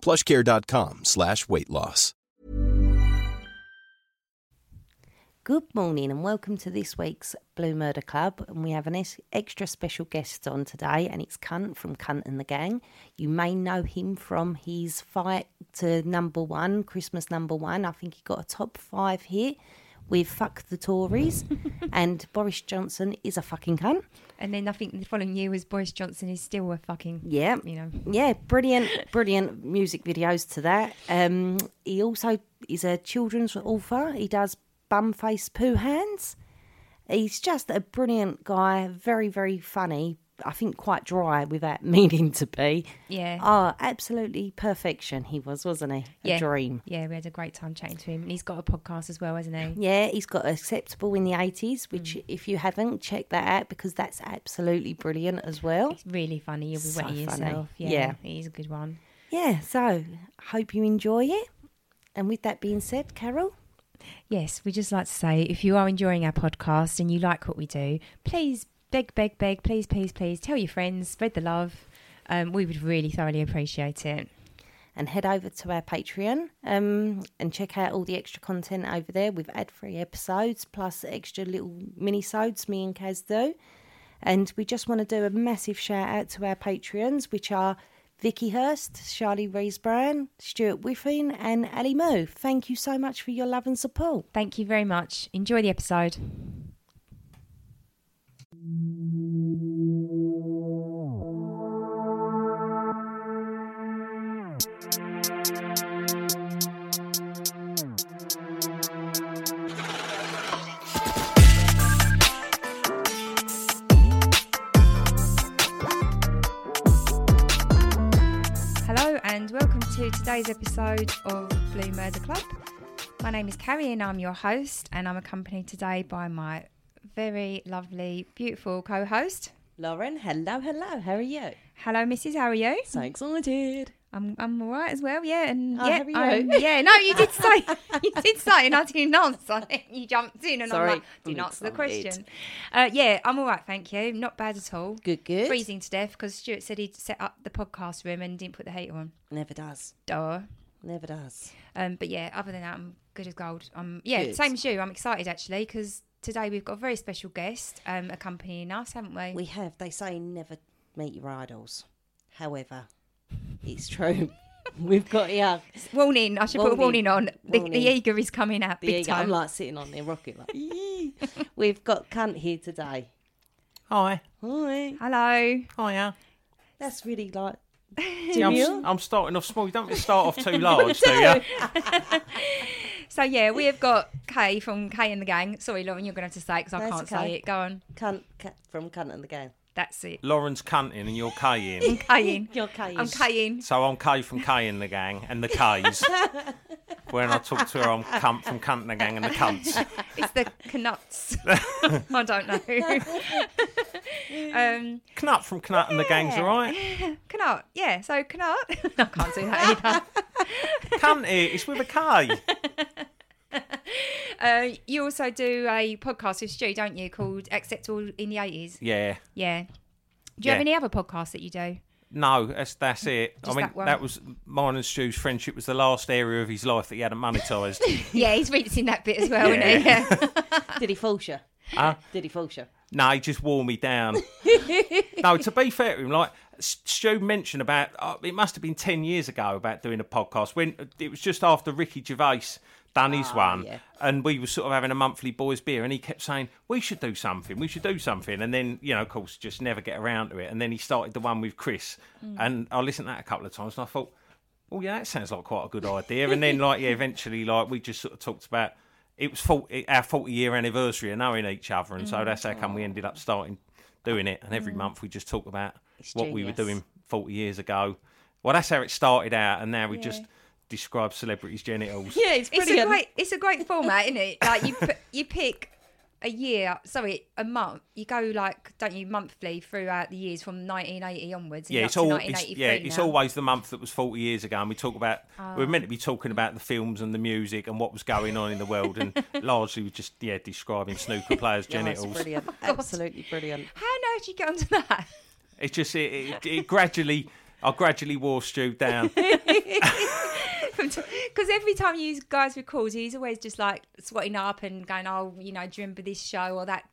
plushcare.com slash weight loss. Good morning and welcome to this week's Blue Murder Club. And we have an extra special guest on today, and it's Kunt from Kunt and the Gang. You may know him from his fight to number one, Christmas number one. I think he got a top five hit with Fuck the Tories. and Boris Johnson is a fucking cunt. And then I think the following year was Boris Johnson is still a fucking Yeah. you know. Yeah, brilliant, brilliant music videos to that. Um, he also is a children's author. He does bum face Poo Hands. He's just a brilliant guy, very, very funny. I think quite dry without meaning to be. Yeah. Oh, absolutely perfection he was, wasn't he? A yeah. dream. Yeah, we had a great time chatting to him. And he's got a podcast as well, hasn't he? Yeah, he's got Acceptable in the 80s, hmm. which if you haven't, check that out because that's absolutely brilliant as well. It's really funny. You'll be So wetting yourself. Yeah, Yeah. He's a good one. Yeah, so hope you enjoy it. And with that being said, Carol, Yes, we just like to say if you are enjoying our podcast and you like what we do, please beg, beg, beg, please, please, please tell your friends, spread the love. Um, we would really thoroughly appreciate it. and head over to our Patreon um, and check out all the extra content over there We've ad-free episodes plus extra little mini-sodes me and Kaz do. And we just want to do a massive shout out to our Patreons, which are Vicky Hurst, Charlie Rees-Brown, Stuart Whiffen and Ali Moo. Thank you so much for your love and support. Thank you very much. Enjoy the episode. Today's episode of Blue Murder Club. My name is Carrie and I'm your host, and I'm accompanied today by my very lovely, beautiful co host. Lauren, hello, hello. How are you? Hello, Mrs. How are you? So excited. I'm I'm all right as well, yeah. And Oh, yeah? I'm- yeah, no, you did say you did say, and I didn't answer. You jumped in, and Sorry, I'm like, didn't answer the question. Uh, yeah, I'm all right, thank you. Not bad at all. Good, good. Freezing to death because Stuart said he'd set up the podcast room and didn't put the heater on. Never does. Duh. Never does. Um, but yeah, other than that, I'm good as gold. Um, yeah, Good. same as you. I'm excited actually because today we've got a very special guest um, accompanying us, haven't we? We have. They say never meet your idols. However, it's true. We've got yeah. warning. I should put a warning Warning. on. The, Warning. the eager is coming out the big ego. time. I'm like sitting on there rocking like. We've got cunt here today. Hi. Hi. Hello. Hiya. That's really like. Yeah, I'm. I'm starting off small. You don't start off too large, do you? So yeah, we have got Kay from Kay and the Gang. Sorry, Lauren, you're going to have to say it because I That's can't okay. say it. Go on. Cunt, cunt from cunt and the game. That's it. Lauren's cunting and you're Kaying. Kaying. You're Kaying. I'm Kaying. so I'm Kay from Kay and the gang and the K's. when I talk to her, I'm cunt from cunt and the gang and the cunts. It's the Knuts. I don't know. um, Knut from Knut and the gang's Yeah. alright. Knut. Yeah. So Knut. I can't do that either. Cunty, it's with a K. Uh, you also do a podcast with Stu, don't you, called Acceptable in the 80s? Yeah. Yeah. Do you have any other podcasts that you do? No, that's that's it. I mean, that that was mine and Stu's friendship was the last area of his life that he hadn't monetised. Yeah, he's reached in that bit as well, Yeah. isn't he? Yeah. Did he false you? Huh? Did he false you? No, he just wore me down. no, to be fair to him, like Stu mentioned about uh, it must have been ten years ago about doing a podcast when uh, it was just after Ricky Gervais done his ah, one, yeah. and we were sort of having a monthly boys beer, and he kept saying we should do something, we should do something, and then you know, of course, just never get around to it, and then he started the one with Chris, mm. and I listened to that a couple of times, and I thought, oh yeah, that sounds like quite a good idea, and then like yeah, eventually like we just sort of talked about. It was 40, our 40 year anniversary of knowing each other, and so mm. that's how come we ended up starting doing it. And every mm. month we just talk about what we were doing 40 years ago. Well, that's how it started out, and now we just describe celebrities' genitals. Yeah, it's It's a brilliant. great, it's a great format, isn't it? Like you, put, you pick a year, sorry, a month. You go like, don't you, monthly throughout the years from 1980 onwards. Yeah, it's all it's, 1983 yeah, it's always the month that was 40 years ago, and we talk about we're ah. meant to be talking about the films and the music and what was going on in the world, and largely we're just yeah describing snooker players' Oh, it's genitals. brilliant. Oh Absolutely brilliant. How on earth did you get onto that? It's just it, it, it gradually. I gradually wore Stu down. Because every time you guys record, he's always just like swatting up and going, "Oh, you know, do you remember this show or that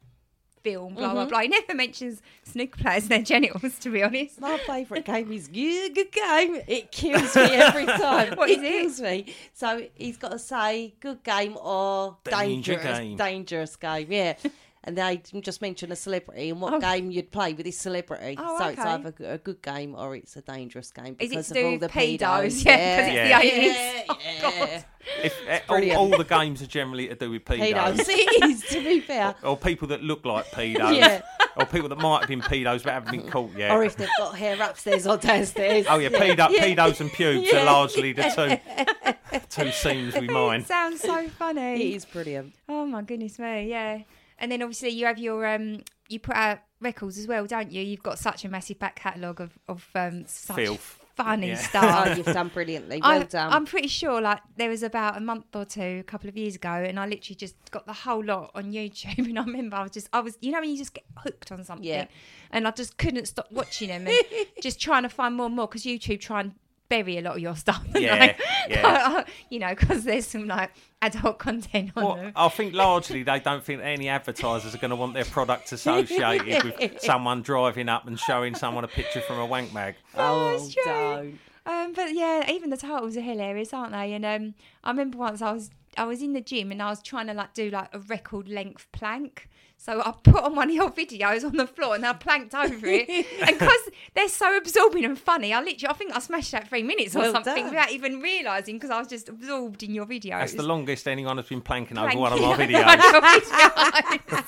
film?" Blah Mm-hmm. blah blah. He never mentions snooker players and their genitals, to be honest. My favourite game is yeah, good game. It kills me every time. What it is it? kills me. So he's got to say good game or Danger dangerous game. dangerous game. Yeah. And they just mention a celebrity and what game you'd play with this celebrity. Oh, so it's either a good game or it's a dangerous game Is it because to of do all the pedos? pedos. Yeah, 'cause it's Yeah. the yeah, Oh, yeah. If, uh, all, all the games are generally to do with pedos. Pedos. It is, to be fair. Or people that look like pedos. Yeah. Or people that might have been pedos but haven't been caught yet. Or if they've got hair upstairs or downstairs. Oh yeah, pedo, Yeah. pedos and pubes are largely the two two scenes we It mind. sounds so funny. is brilliant. Oh my goodness me, yeah. And then obviously you have your um, you put out records as well, don't you? You've got such a massive back catalogue of of um, such Filth. funny Yeah. Oh, stuff. you've done brilliantly. Well I, done. I'm pretty sure like there was about a month or two, a couple of years ago, and I literally just got the whole lot on YouTube. And I remember I was just, I was, you know, when you just get hooked on something, Yeah. and I just couldn't stop watching them and just trying to find more and more because YouTube try and bury a lot of your stuff. Yeah, like, yeah. you know, because there's some like adult content on Well, them. I think largely they don't think any advertisers are going to want their product associated with someone driving up and showing someone a picture from a wank mag. oh, it's true. don't. Um, but yeah, even the titles are hilarious, aren't they? And um, I remember once I was I was in the gym and I was trying to like do like a record length plank. So I put on one of your videos on the floor and I planked over it. and because they're so absorbing and funny, I literally I think I smashed that three minutes or Well something done. without even realising because I was just absorbed in your videos. That's the longest anyone has been planking over Planking one of my over videos. one of your videos.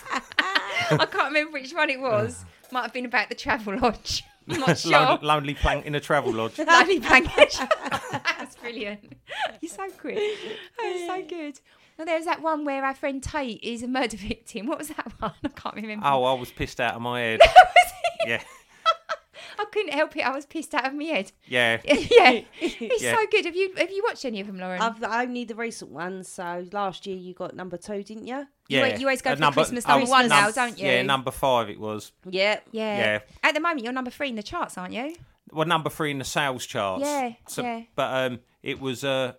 I can't remember which one it was. Might have been about the travel lodge. I'm not sure. Lon- lonely plank in a travel lodge. Lonely package. That's brilliant. You're so quick. That was so good. Well, there was that one where our friend Tate is a murder victim. What was that one? I can't remember. Oh, I was pissed out of my head. Yeah, I couldn't help it. I was pissed out of my head. yeah. yeah, it's Yeah. so good. Have you have you watched any of them, Lauren? I've only the recent ones. So last year you got number two, didn't you? You yeah. al- you always go Uh, for the Christmas oh, number one num- now, don't you? Yeah, number five it was. Yeah. yeah. yeah. At the moment, you're number three in the charts, aren't you? Well, number three in the sales charts. Yeah, yeah. But um, it was uh,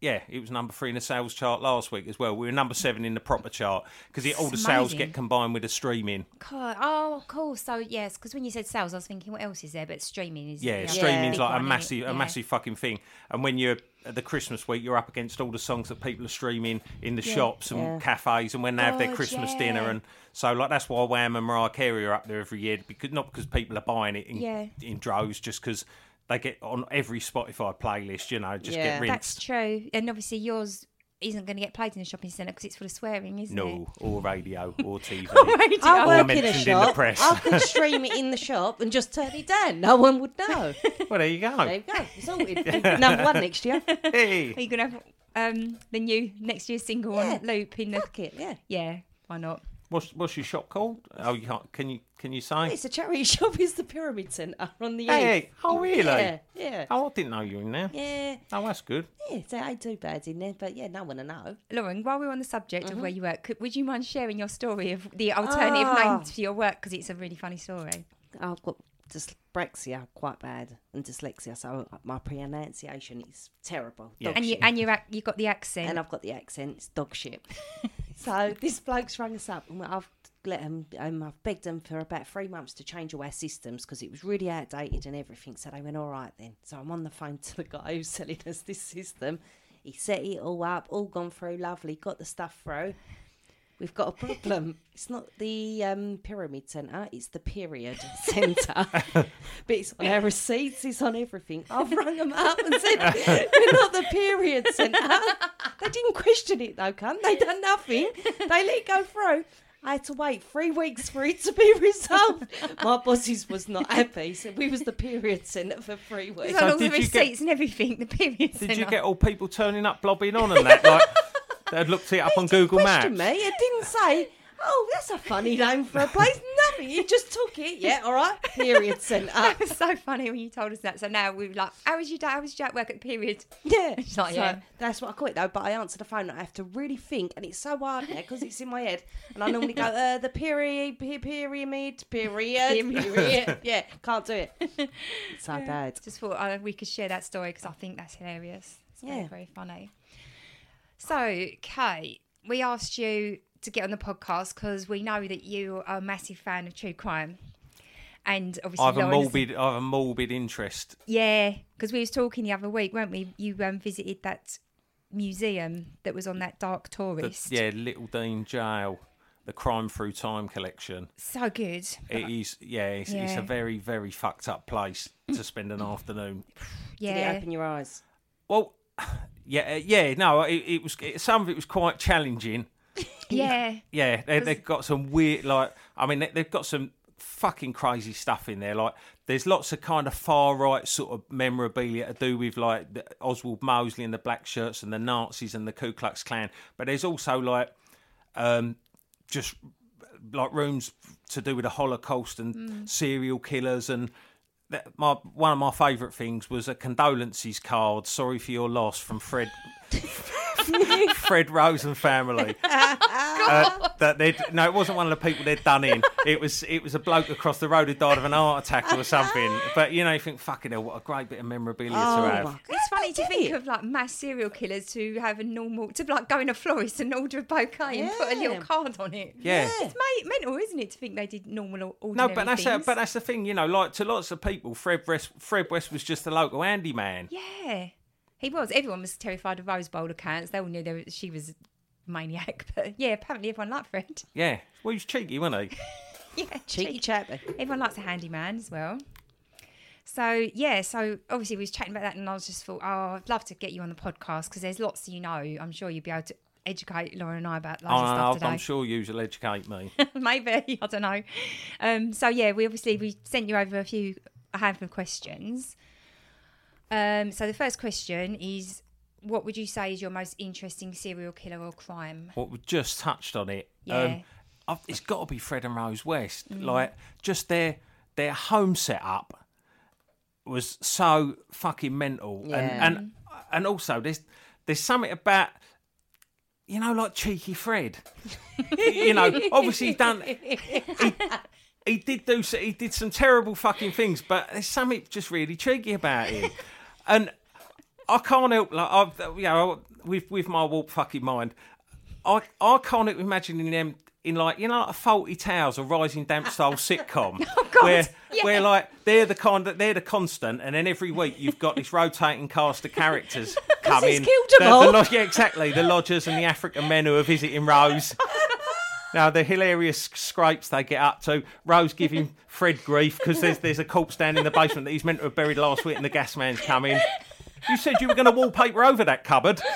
yeah, it was number three in the sales chart last week as well. We were number seven in the proper chart because all the It's sales get combined with the streaming. God, oh, cool. So yes, because when you said sales, I was thinking, what else is there? But streaming is Yeah, the other streaming's big like one, a isn't it? massive, Yeah. a massive fucking thing. And when you're at the Christmas week, you're up against all the songs that people are streaming in the shops and Yeah. cafes, and when they have their God, Christmas yeah. dinner, and so like that's why Wham and Mariah Carey are up there every year because not because people are buying it in, Yeah. in droves, just because they get on every Spotify playlist, you know, just Yeah. get That's true. And obviously yours isn't going to get played in the shopping centre because it's full of swearing, isn't it? No, or radio, or TV. Radio. I Or work in a mentioned in the shop. press. I could stream it in the shop and just turn it down. No one would know. well, there you go. There you go. Sorted. Number one next year. Hey. Are you going to have um, the new next year's single Yeah. on loop in the? Fuck it. Yeah. Yeah, why not? What's what's your shop called? Oh, you can't. Can you can you say? It's a charity shop. It's the Pyramid Centre on the Hey, eighth. oh really? Yeah. Yeah. Oh, I didn't know you were in there. Yeah. Oh, that's good. Yeah. So ain't too bad in there, but yeah, no one to know. Lauren, while we're on the subject Mm-hmm. of where you work, could, would you mind sharing your story of the alternative Ah. name to your work because it's a really funny story? I've got dyspraxia quite bad and dyslexia, so my pronunciation is terrible. Yeah. Dog And you and you you got the accent. and I've got the accent. It's dog shit. so this bloke's rang us up, and I've let them. Um, I've begged them for about three months to change all our systems because it was really outdated and everything. So they went all right then. So I'm on the phone to the guy who's selling us this system. He set it all up, all gone through, lovely. Got the stuff through. We've got a problem. It's not the um, pyramid centre, it's the period centre. but it's on our receipts, it's on everything. I've rung them up and said, We're not the period centre. They didn't question it though, cunt. They done nothing. They let it go through. I had to wait three weeks for it to be resolved. My bosses was not happy. He said we was the period centre for three weeks. It's on all the did you get- receipts and everything. The period. Centre. Did you get all people turning up, blobbing on and that? Like, they had looked it up on Google Maps. question me. It didn't say, oh, that's a funny name for a place. Nothing. You just took it. Yeah, all right. Period centre. It was so funny when you told us that. So now we're like, how was your day? How was your day at work at the period? Yeah. It's like, so yeah. That's what I call it though. But I answer the phone. And I have to really think, and it's so hard now because it's in my head. And I normally go, uh, the period, pe- pyramid, period, period. yeah, can't do it. It's so bad. Just thought uh, we could share that story because I think that's hilarious. It's very, Yeah. very funny. So, Kate, we asked you to get on the podcast because we know that you are a massive fan of true crime. And obviously, I have a morbid, I have a morbid interest. Yeah, because we was talking the other week, weren't we? You um, visited that museum that was on that dark The, tourist. yeah, Little Dean Jail, the Crime Through Time collection. So good. It is, yeah, it's, it's a very, very fucked up place to spend an afternoon. Did Yeah. it open your eyes? Well, yeah, uh, yeah, no, it, it was. It, some of it was quite challenging. Yeah. Yeah, they, they've got some weird, like, I mean, they, they've got some fucking crazy stuff in there. Like, there's lots of kind of far right sort of memorabilia to do with like the Oswald Mosley and the black shirts and the Nazis and the Ku Klux Klan. But there's also like, um, just like rooms to do with the Holocaust and serial killers and. My one of my favourite things was a condolences card. Sorry for your loss from Fred, Fred Rosen family. Uh, that they'd no, it wasn't one of the people they'd done in. It was it was a bloke across the road who died of an heart attack or something. But you know, you think fucking hell, what a great bit of memorabilia Oh, to have. my It's funny to think it? of like mass serial killers who have a normal to like go in a florist and order a bouquet and put a little card on it. Yeah. It's ma- mental, isn't it, to think they did normal or No, ordinary but that's things? but that's the thing, you know. Like to lots of people, Fred West, Fred West was just a local handyman. yeah, he was. Everyone was terrified of Rose Boulder cats. They all knew they were, she was a maniac. But yeah, apparently everyone liked Fred. Yeah, well, he was cheeky, wasn't he? Yeah, Cheeky chap. Everyone likes a handyman as well. So yeah, so obviously we was chatting about that, and I was just thought, oh, I'd love to get you on the podcast because there's lots you know. I'm sure you'll be able to educate Laura and I about loads Oh, of stuff no, today. I'm sure you'll educate me. Maybe I don't know. Um, so yeah, we obviously we sent you over a few a handful of questions. Um, so the first question is, what would you say is your most interesting serial killer or crime? what we just touched on it. Yeah. Um, it's got to be Fred and Rose West. Like just their their home setup was so fucking mental, Yeah. and and and also there's there's something about. You know, like cheeky Fred. you know, obviously he's done. He, he did do. He did some terrible fucking things, but there's something just really cheeky about him, and I can't help like I've you know with with my warped fucking mind, I I can't help imagining them in like you know like a Fawlty Towers or rising damp style sitcom oh, where where like they're the kind they're the constant and then every week you've got this rotating cast of characters come he's in killed the, them all. the yeah exactly the lodgers and the African men who are visiting Rose. Now the hilarious scrapes they get up to. Rose giving Fred grief because there's there's a corpse down in the basement that he's meant to have buried last week, and the gas man's coming. You said you were going to wallpaper over that cupboard.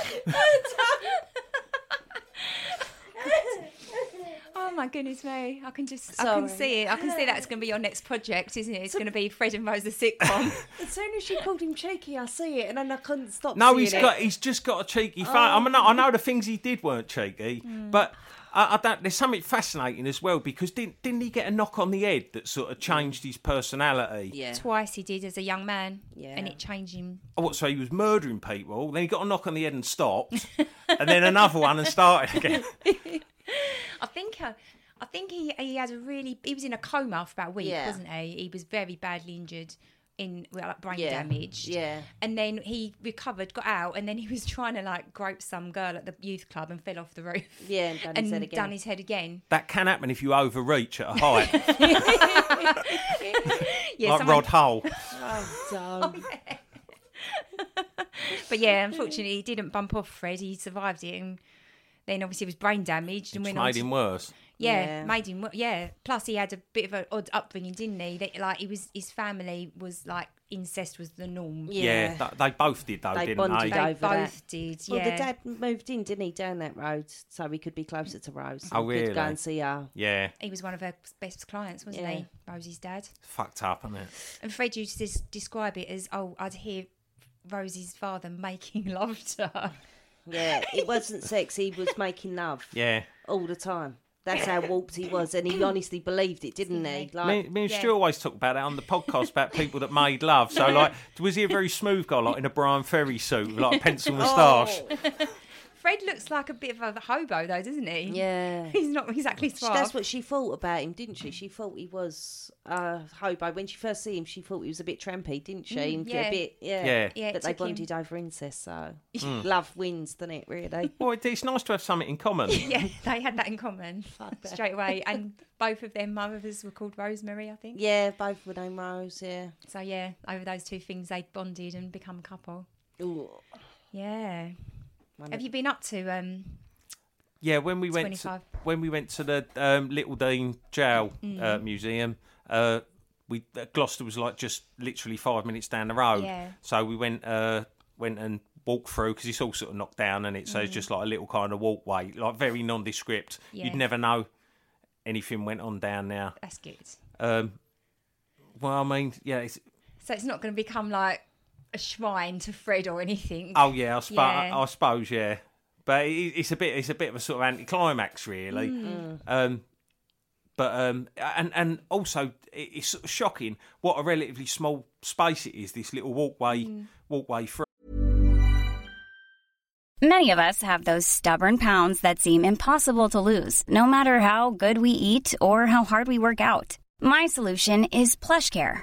Oh my goodness me! I can just I can see it. I can see that's going to be your next project, isn't it? It's going to be Fred and Rose the sitcom. As soon as she called him cheeky, I see it, and then I couldn't stop. No, seeing he's it. got he's just got a cheeky face. I mean, I oh. know the things he did weren't cheeky, hmm. but. I, I don't, there's something fascinating as well because didn't didn't he get a knock on the head that sort of changed his personality? Yeah. Twice he did as a young man, Yeah. and it changed him. Oh, what, so he was murdering people, then he got a knock on the head and stopped, and then another one and started again. I think uh, I think he he had a really he was in a coma for about a week, Yeah. wasn't he? He was very badly injured in well, like brain Yeah, damage. yeah. And then he recovered, got out, and then he was trying to like grope some girl at the youth club and fell off the roof. Yeah, and done his head again. done his head again. That can happen if you overreach at a height, Yeah, like someone- Rod Hull. Oh, don't. But yeah, unfortunately, he didn't bump off Fred. He survived it, and then obviously was brain damaged and It's went on. made to- him worse. Yeah, Yeah. made him. wo- Yeah. Plus, he had a bit of an odd upbringing, didn't he? That, like he was, his family was like incest was the norm. Yeah, Yeah. th- they both did though, They didn't bonded they? They over that. both did. Well, yeah. the dad moved in, didn't he, down that road, so he could be closer to Rose. Oh, He Could go and see her. Yeah, he was one of her best clients, wasn't Yeah. he? Rosie's dad. fucked up, isn't it? And Fred used to s- describe it as, "Oh, I'd hear Rosie's father making love to her." Yeah, it wasn't sex. He was making love Yeah. all the time. That's how warped he was, and he honestly believed it, didn't he? Me, Like, me and Yeah. Stu always talk about it on the podcast about people that made love. So, like, was he a very smooth guy, like in a Bryan Ferry suit with like a pencil moustache? Oh. Fred looks like a bit of a hobo, though, doesn't he? yeah. He's not exactly suave. That's what she thought about him, didn't she? She thought he was a hobo. When she first see him, she thought he was a bit trampy, didn't she? Mm, and yeah. A bit, yeah. Yeah. Yeah, it but they took him- bonded over incest, so hmm. love wins, doesn't it? Really. Well, it's nice to have something in common. Yeah, they had that in common straight away, and both of their mothers were called Rosemary, I think. yeah, both were named Rose. Yeah. So yeah, over those two things, they bonded and become a couple. Ooh. Yeah. One Have of- you been up to? um Yeah, when we went to, when we went to the um, Little Dean Jail Mm. uh, Museum, uh, we uh, Gloucester was like just literally five minutes down the road. Yeah. So we went uh, went and walked through because it's all sort of knocked down and it so it's just like a little kind of walkway, like very nondescript. Yeah. You'd never know anything went on down there. That's good. Um, well, I mean, yeah. It's, So it's not going to become like a shrine to Fred or anything. oh yeah, I, spo- Yeah. I, suppose yeah. But it, it's a bit, it's a bit of a sort of anticlimax, really. Mm. Um, but um, and and also it's sort of shocking what a relatively small space it is. This little walkway, Mm. walkway through. Many of us have those stubborn pounds that seem impossible to lose, no matter how good we eat or how hard we work out. My solution is PlushCare.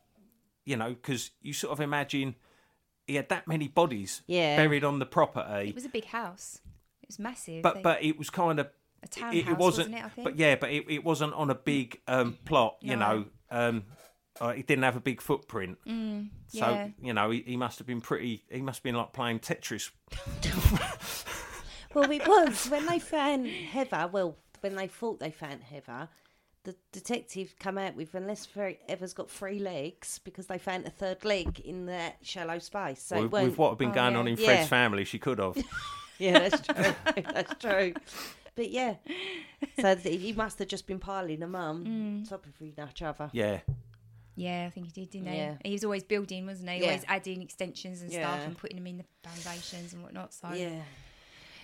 you know, because you sort of imagine he had that many bodies Yeah. buried on the property, It was a big house. It was massive. but They- but it was kind of A it, townhouse, it wasn't. wasn't it, I think? But yeah, but it, it wasn't on a big um, plot. You No. know, um, uh, it didn't have a big footprint. so Mm, yeah. you know, he, he must have been pretty. He must have been like playing Tetris. Well, it was when they found Heather. Well, when they thought they found Heather, the detective come out with unless Fer- Heather's got three legs because they found a third leg in that shallow space. So it with, with what had been Oh, going yeah. on in Yeah. Fred's family, she could have. Yeah, that's true. that's true. But yeah, so he must have just been piling them on Mm. top of each other. yeah. Yeah, I think he did, didn't he? Yeah. He was always building, wasn't he? Yeah. Always adding extensions and stuff and putting them in the foundations and whatnot. So Yeah.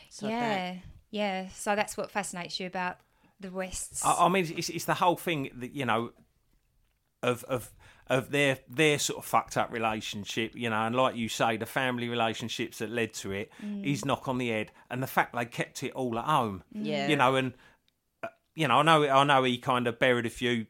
So yeah, yeah. So that's what fascinates you about the Wests. I, I mean, it's, it's the whole thing that you know. of of of their their sort of fucked up relationship, you know, and like you say, the family relationships that led to it, his knock on the head, and the fact they kept it all at home, Yeah. you know, and uh, you know, I know I know he kind of buried a few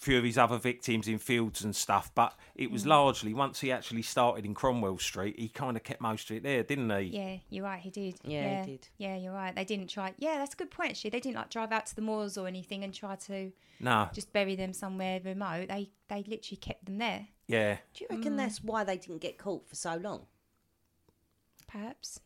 few of his other victims in fields and stuff, but it was hmm. largely once he actually started in Cromwell Street, he kind of kept most of it there, didn't he? Yeah, you're right. He did. Yeah, he did. Yeah, you're right. They didn't try. Yeah, that's a good point. Actually, they didn't like drive out to the moors or anything and try to No, just bury them somewhere remote. They they literally kept them there. yeah. Do you reckon hmm. that's why they didn't get caught for so long? Perhaps.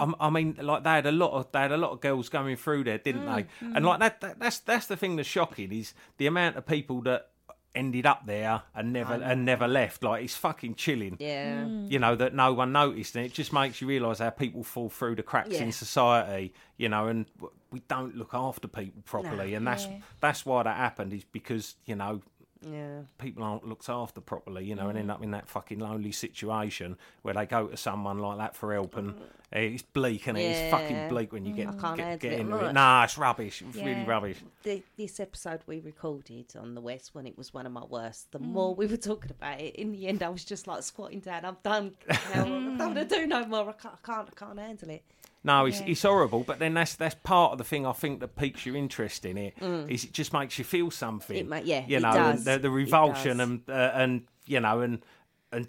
I, I mean, like they had a lot of they had a lot of girls going through there, didn't mm, they? Mm. And like that, that, that's that's the thing that's shocking is the amount of people that ended up there and never and never left. Like it's fucking chilling. Yeah. You know that no one noticed, and it just makes you realise how people fall through the cracks Yeah. in society. You know, and we don't look after people properly, and that's Yeah. that's why that happened. Is because you know Yeah. people aren't looked after properly, you know, and end mm. up in that fucking lonely situation where they go to someone like that for help, and eh, it's bleak, and it's fucking bleak when you get, mm. I can't get, get it into it. Nah, it's rubbish. It's really rubbish. The, this episode we recorded on the West when it was one of my worst, the more we were talking about it, in the end I was just like squatting down. I'm done. I don't want to do no more. I can't, I can't, I can't handle it. No, it's, Yeah. it's horrible, but then that's that's part of the thing I think that piques your interest in it. Is it just makes you feel something. It yeah, you know, the, the revulsion and uh, and you know and and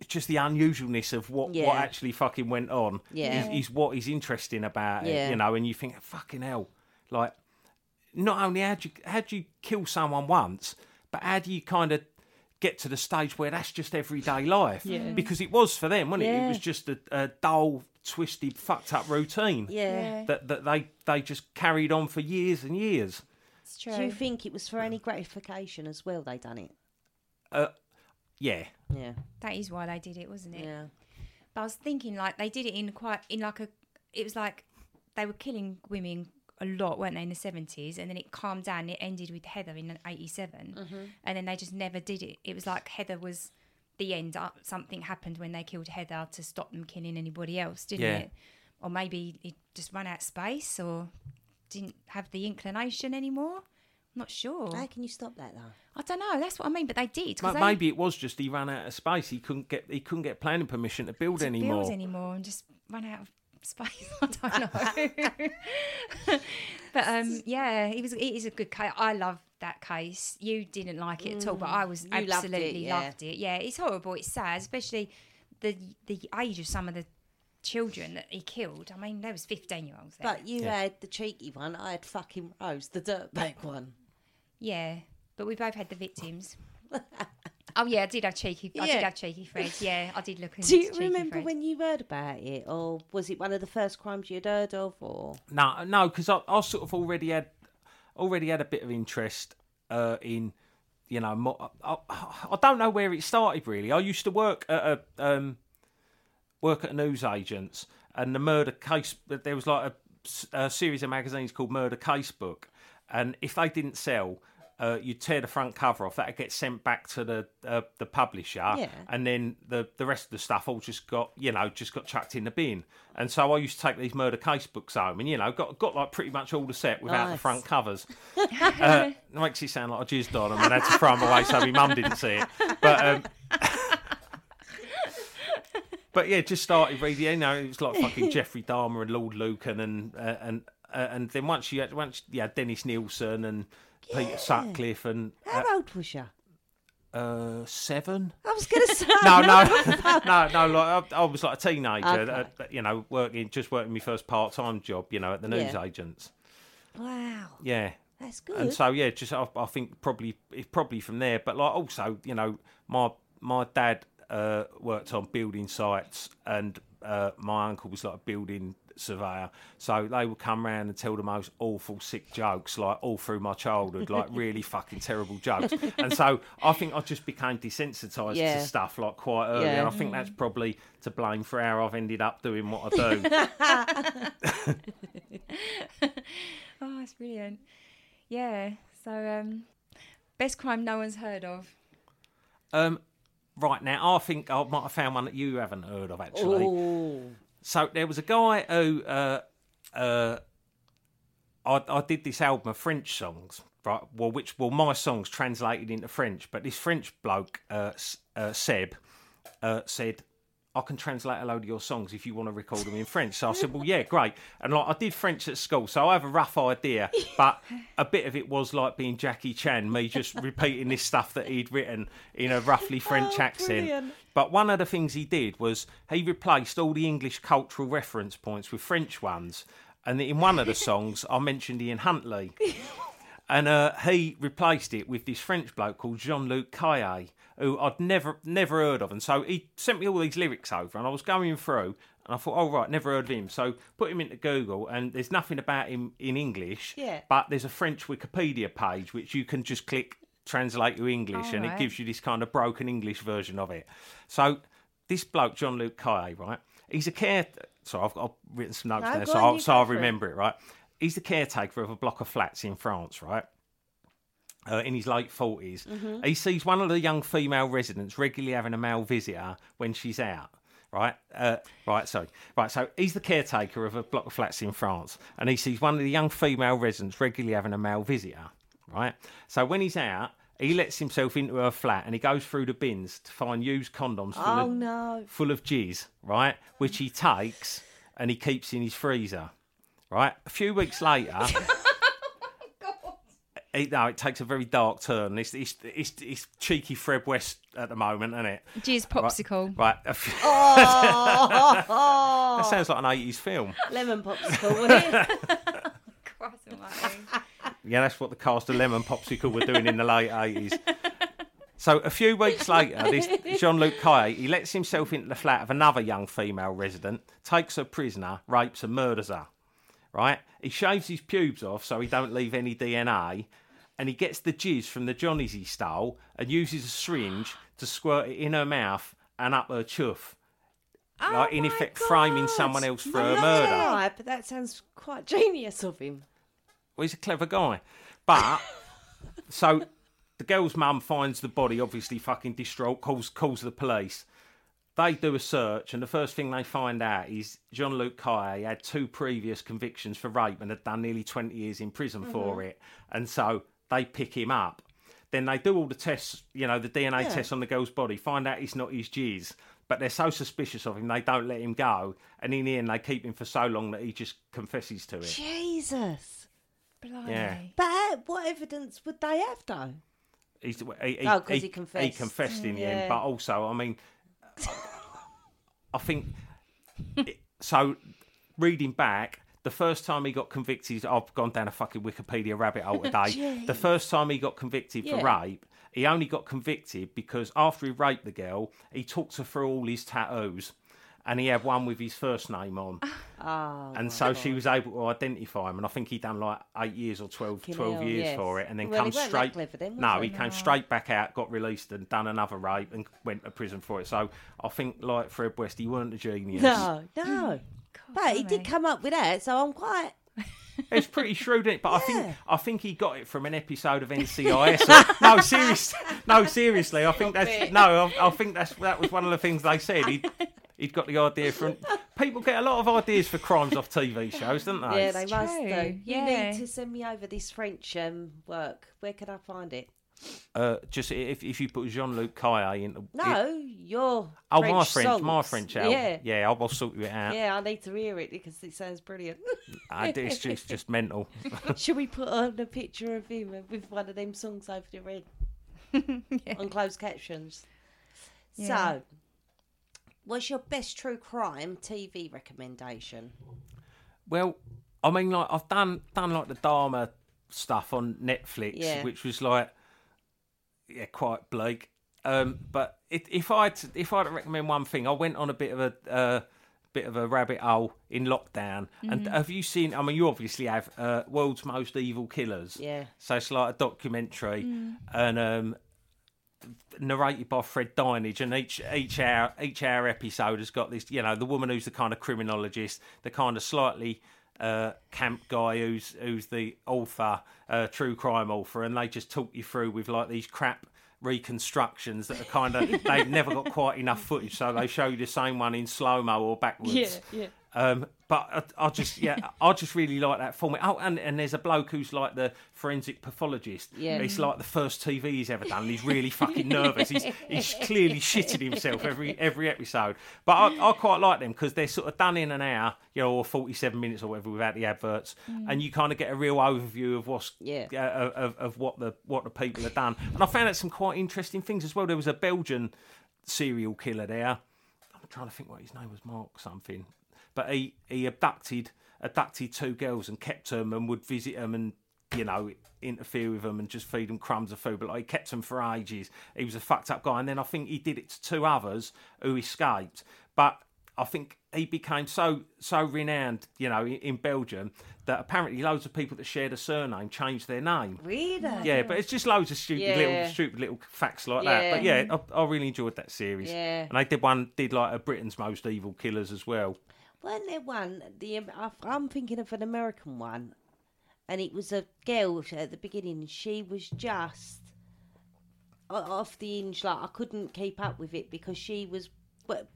it's just the unusualness of what, what actually fucking went on. Yeah. is, is what is interesting about it. You know, and you think fucking hell, like not only had you had you kill someone once, but how do you kind of get to the stage where that's just everyday life? Yeah. Because it was for them, wasn't it? It was just a, a dull, twisted, fucked up routine. Yeah. That that they they just carried on for years and years. It's true. Do you think it was for any gratification as well? They done it. Uh, yeah. Yeah. that is why they did it, wasn't it? Yeah. But I was thinking like they did it in quite in like a. It was like they were killing women a lot, weren't they, in the seventies? And then it calmed down. It ended with Heather in '87, mm-hmm. and then they just never did it. It was like Heather was the end. Up Something happened when they killed Heather to stop them killing anybody else, didn't Yeah. it? Or maybe it just ran out of space, or didn't have the inclination anymore. I'm not sure. How can you stop that though? I don't know. That's what I mean. But they did. Ma- they Maybe it was just he ran out of space. He couldn't get he couldn't get planning permission to build to anymore. build anymore and just run out of space. I don't know. but um, yeah, it was. It is a good case. I love that case. You didn't like it at all, but I was Mm. You loved it, absolutely yeah. loved it. Yeah, it's horrible. It's sad, especially the the age of some of the children that he killed. I mean, there was fifteen year olds there. But you had the cheeky one. I had fucking Rose, the dirtbag one. yeah, but we both had the victims. oh yeah, I did have cheeky. I did have cheeky Fred. Yeah, I did look. Into it. Do you cheeky remember Fred. when you heard about it, or was it one of the first crimes you'd heard of, or No, no, because I, I sort of already had already had a bit of interest uh, in you know mo- I, I, I don't know where it started really. I used to work at a um, work at a news agents, and the murder case there was like a series of magazines called Murder Case Book, and if they didn't sell. Uh, you'd tear the front cover off. That gets sent back to the uh, the publisher, Yeah. and then the the rest of the stuff all just got you know just got chucked in the bin. And so I used to take these murder case books home, and you know got got like pretty much all the set without the front covers. uh, it makes it sound like I jizzed on them and had to throw them away so my mum didn't see it. But um, but yeah, just started reading. You know, it was like fucking Jeffrey Dahmer and Lord Lucan and uh, and uh, and then once you had once yeah Dennis Nilsen and Peter Sutcliffe and how old was you? uh, seven. I was going to say No, no, no, no. Like I, I was like a teenager, Okay. uh, you know, working just working my first part time job, you know, at the news Yeah. agents. Wow, Yeah, that's good. and so yeah, just I, I think probably it's probably from there. But like also, you know, my my dad uh, worked on building sites, and uh, my uncle was like a building surveyor. So they would come round and tell the most awful, sick jokes, like all through my childhood, like really fucking terrible jokes. And so I think I just became desensitized Yeah. to stuff like quite early, Yeah. and I think that's probably to blame for how I've ended up doing what I do. Oh, that's brilliant. Yeah. So, um, best crime no one's heard of. Um, right now, I think I might have found one that you haven't heard of actually. oh, So there was a guy who uh, uh, I, I did this album of French songs, right? Well, which well my songs translated into French, but this French bloke, uh, uh, Seb, uh, said. I can translate a load of your songs if you want to record them in French. So I said, "Well, yeah, great." And like I did French at school, so I have a rough idea. But a bit of it was like being Jackie Chan, me just repeating this stuff that he'd written in a roughly French accent. But one of the things he did was he replaced all the English cultural reference points with French ones. And in one of the songs, I mentioned Ian Huntley. And uh, he replaced it with this French bloke called Jean Luc Cayez, who I'd never never heard of. And so he sent me all these lyrics over, and I was going through, and I thought, oh, right, never heard of him. So put him into Google, and there's nothing about him in English, Yeah. but there's a French Wikipedia page which you can just click translate to English, and it gives you this kind of broken English version of it. So this bloke, John Luke Cayez, right? He's a care. So I've, I've written some notes No, there, so I'll, so I'll for it. remember it, right? He's the caretaker of a block of flats in France, right? Uh, in his late 40s. Mm-hmm. He sees one of the young female residents regularly having a male visitor when she's out. Right, uh, right. Sorry, right. So he's the caretaker of a block of flats in France, and he sees one of the young female residents regularly having a male visitor. Right. So when he's out, he lets himself into her flat, and he goes through the bins to find used condoms full Oh of no. full of jizz, right? Which he takes and he keeps in his freezer, right? A few weeks later. Oh, it, no, it takes a very dark turn. It's, it's, it's, it's cheeky Fred West at the moment, isn't it? Jizz popsicle. Right. a few- Oh, that sounds like an 80s film. lemon popsicle, wouldn't it? Christ almighty. Yeah, that's what the cast of Lemon Popsicle were doing in the late 80s. So a few weeks later, this Jean-Luc Cayez, he lets himself into the flat of another young female resident, takes her prisoner, rapes and murders her. Right? He shaves his pubes off so he don't leave any DNA, and he gets the jizz from the Johnnies he stole and uses a syringe to squirt it in her mouth and up her chuff. like oh in effect framing someone else for No, a murder. right, but that sounds quite genius of him. Well, he's a clever guy. But so the girl's mum finds the body, obviously fucking distraught, calls calls the police. They do a search, and the first thing they find out is John Luke Kai had two previous convictions for rape and had done nearly 20 years in prison for mm-hmm. it. And so they pick him up. Then they do all the tests, you know, the DNA tests on the girl's body, find out it's not his jizz. But they're so suspicious of him, they don't let him go. And in the end, they keep him for so long that he just confesses to it. Jesus. Blimey. Yeah. But uh, what evidence would they have, though? He's, he, he, Oh, 'cause he He confessed. confessed in the Yeah. end, but also, I mean, I think it, so. Reading back, the first time he got convicted, I've gone down a fucking Wikipedia rabbit hole today. the first time he got convicted for rape, he only got convicted because after he raped the girl, he took her through all his tattoos, and he had one with his first name on. Oh, and so she was able to identify him, and I think he'd done like eight years or 12, 12 years yes. for it, and then Well, come he weren't straight. clever then, no, he? he came straight back out, got released, and done another rape, and went to prison for it. So I think, like Fred West, he weren't a genius. No, no. but he did come up with that, so I'm quite. It's pretty shrewd, is But I think I think he got it from an episode of NCIS. or- no, seriously, no, seriously. I think that's no. I, I think that's that was one of the things they said. He he'd got the idea from. People get a lot of ideas for crimes off TV shows, don't they? Yeah, they must true, do. You yeah. need to send me over this French um, work. Where can I find it? Uh, just if if you put Jean Luc Cayez into No, your Oh, French my French, my songs. French album. Yeah, yeah, I'll, I'll sort you out. yeah. I need to hear it because it sounds brilliant. I, it's just just mental. Should we put on a picture of him with one of them songs over the red on closed captions? Yeah. So, what's your best true crime TV recommendation? Well, I mean, like I've done done like the Dahmer stuff on Netflix, Yeah. which was like yeah, quite bleak. Um, but it, if I if I had to recommend one thing, I went on a bit of a uh, bit of a rabbit hole in lockdown. And Mm-hmm. have you seen? I mean, you obviously have uh, World's Most Evil Killers. Yeah. So it's like a documentary, and um, narrated by Fred Dinenage, and each each hour each hour episode has got this. You know, the woman who's the kind of criminologist, the kind of slightly uh, camp guy who's who's the author, uh, true crime author, and they just talk you through with like these crap reconstructions that are kind of they've never got quite enough footage, so they show you the same one in slow mo or backwards. Yeah, yeah. Um, but I, I just, yeah, I just really like that format. Oh, and, and there's a bloke who's like the forensic pathologist. Yeah. It's like the first TV he's ever done. And he's really fucking nervous. He's, he's clearly shitting himself every every episode. But I, I quite like them because they're sort of done in an hour, you know, or 47 minutes or whatever without the adverts. And you kind of get a real overview of what's, Yeah. uh, of, of what the what the people have done. And I found out some quite interesting things as well. There was a Belgian serial killer there. I'm trying to think what his name was, Mark something. But he, he abducted abducted two girls and kept them and would visit them and you know interfere with them and just feed them crumbs of food. But like, he kept them for ages. He was a fucked up guy. And then I think he did it to two others who escaped. But I think he became so so renowned, you know, in, Belgium that apparently loads of people that shared a surname changed their name. Really? Yeah, but it's just loads of stupid Yeah. little stupid little facts like that. But yeah, Yeah. I, I really enjoyed that series. Yeah. And they did one did like a Britain's most evil killers as well. Wasn't there one? The I'm thinking of an American one, and it was a girl uh, at the beginning. She was just off the hinge. Like I couldn't keep up with it because she was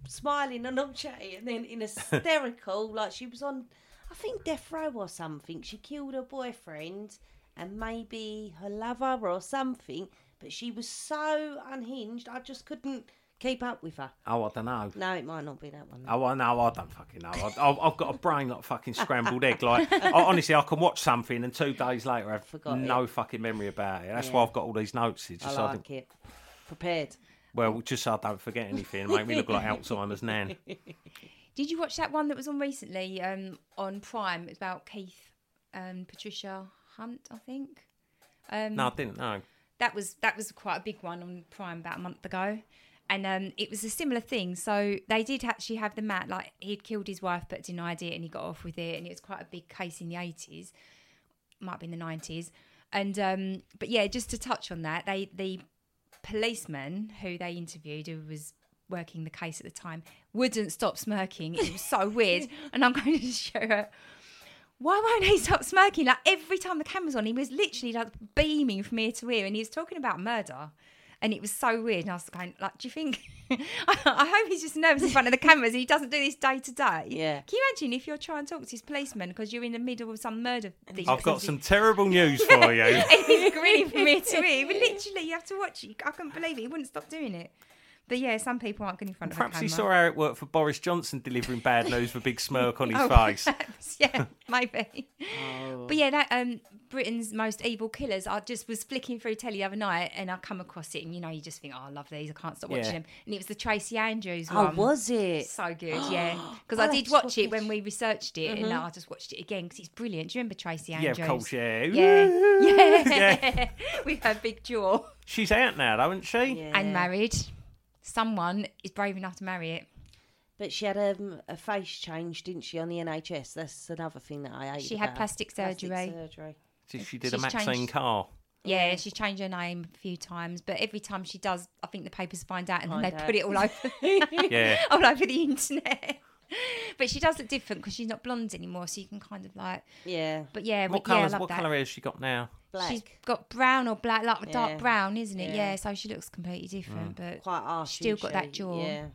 smiling and all chatty, and then in hysterical, like she was on, I think death row or something. She killed her boyfriend and maybe her lover or something. But she was so unhinged, I just couldn't keep up with her. Oh, I don't know. No, it might not be that one. Oh, I know. I don't fucking know. I, I've, I've got a brain like fucking scrambled egg. Like, I, honestly, I can watch something and two days later I've Forgot no it. fucking memory about it. That's Yeah. why I've got all these notes. It's I just I like don't- it. Prepared. well, just so I don't forget anything and make me look like Alzheimer's nan. Did you watch that one that was on recently um, on Prime? It's about Keith and Patricia Hunt, I think. Um, No, I didn't know. that was that was quite a big one on Prime about a month ago, and um, it was a similar thing. So they did actually have the mat like he'd killed his wife but denied it, and he got off with it, and it was quite a big case in the eighties, might be in the nineties, and um, but yeah, just to touch on that, they the policeman who they interviewed who was working the case at the time wouldn't stop smirking. It was so weird, and I'm going to show her why won't he stop smirking? Like every time the camera's on, he was literally like beaming from ear to ear, and he was talking about murder, and it was so weird. And I was going, like, do you think? I hope he's just nervous in front of the cameras. He doesn't do this day to day. Yeah. Can you imagine if you're trying to talk to this policeman because you're in the middle of some murder thing? I've got some terrible news for you. he's grinning from ear to ear. But literally, you have to watch it. I couldn't believe it. He wouldn't stop doing it. But yeah, some people aren't good in front Perhaps of a he saw how it worked for Boris Johnson delivering bad news with a big smirk on his Oh, face. perhaps, yeah, maybe. Oh. But yeah, that um, Britain's most evil killers. I just was flicking through telly the other night, and I come across it, and you know, you just think, oh, I love these. I can't stop watching Yeah. them. And it was the Tracy Andrews Oh, one. was it? So good, yeah. Because I'll I did watch watch it it. when we researched it, and I just watched it again because it's brilliant. Do you remember Tracy Andrews? Yeah, Andrews? of course, yeah. Yeah, yeah, with her big jaw She's out now, though, isn't she? Yeah. and married. Someone is brave enough to marry it. But she had um, a face change, didn't she, on the NHS? That's another thing that I hate. She had about. plastic surgery. surgery. She, she did a Maxine changed- Carr. Yeah, she's changed her name a few times, but every time she does, I think the papers find out and then Find they out. put it all over, Yeah. all over the internet. But she does look different because she's not blonde anymore, so you can kind of like. Yeah. But yeah, What but, yeah, I love what that. colour hair has she got now? Black. She's got brown or black, like Yeah. dark brown, isn't it? Yeah. Yeah. so she looks completely different, mm. but Quite harsh. still got she? that jaw. Yeah.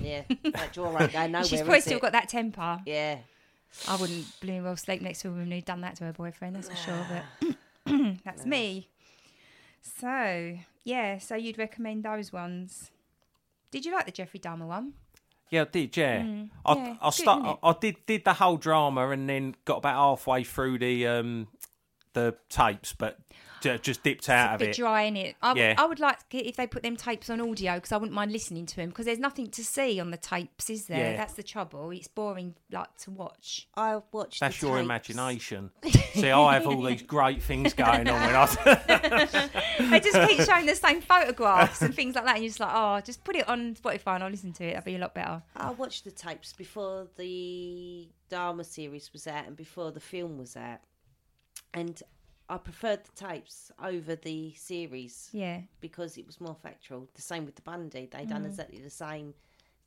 Yeah. That jaw ain't going nowhere. she's probably still it? got that temper. Yeah. I wouldn't blooming well sleep next to a woman who'd done that to her boyfriend, that's for sure. But that's me. So yeah, so you'd recommend those ones. Did you like the Jeffrey Dahmer one? Yeah, I did. Yeah, I, Mm. Yeah, I good, start. I, I did did the whole drama and then got about halfway through the um the tapes, but just dipped out a of bit it. dry in it. I would, Yeah. I would like if they put them tapes on audio because I wouldn't mind listening to them because there's nothing to see on the tapes, is there? Yeah. That's the trouble. It's boring, like to watch. I watched. That's the your tapes. imagination. See, I have all these great things going on when I. they just keep showing the same photographs and things like that, and you're just like, oh, just put it on Spotify and I'll listen to it. That'd be a lot better. I watched the tapes before the Dahmer series was out and before the film was out, and I preferred the tapes over the series Yeah. because it was more factual. The same with the Bundy; they Mm. done exactly the same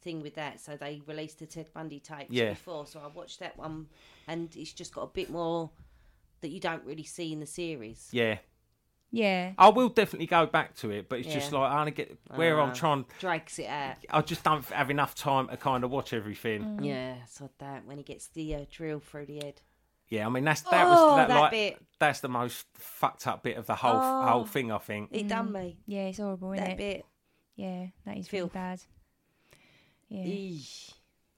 thing with that. So they released the Ted Bundy tapes Yeah. before, so I watched that one, and it's just got a bit more that you don't really see in the series. yeah, Yeah. I will definitely go back to it, but it's just like I only get where I'm Ah, trying. Drags it out. I just don't have enough time to kind of watch everything. Mm. Yeah, so that when he gets the uh, drill through the head. Yeah, I mean that's that Oh, was that, that like bit. that's the most fucked up bit of the whole Oh. whole thing. I think. It done me. Yeah, it's horrible, isn't That it? bit. Yeah, that is really bad. Yeah. Eesh.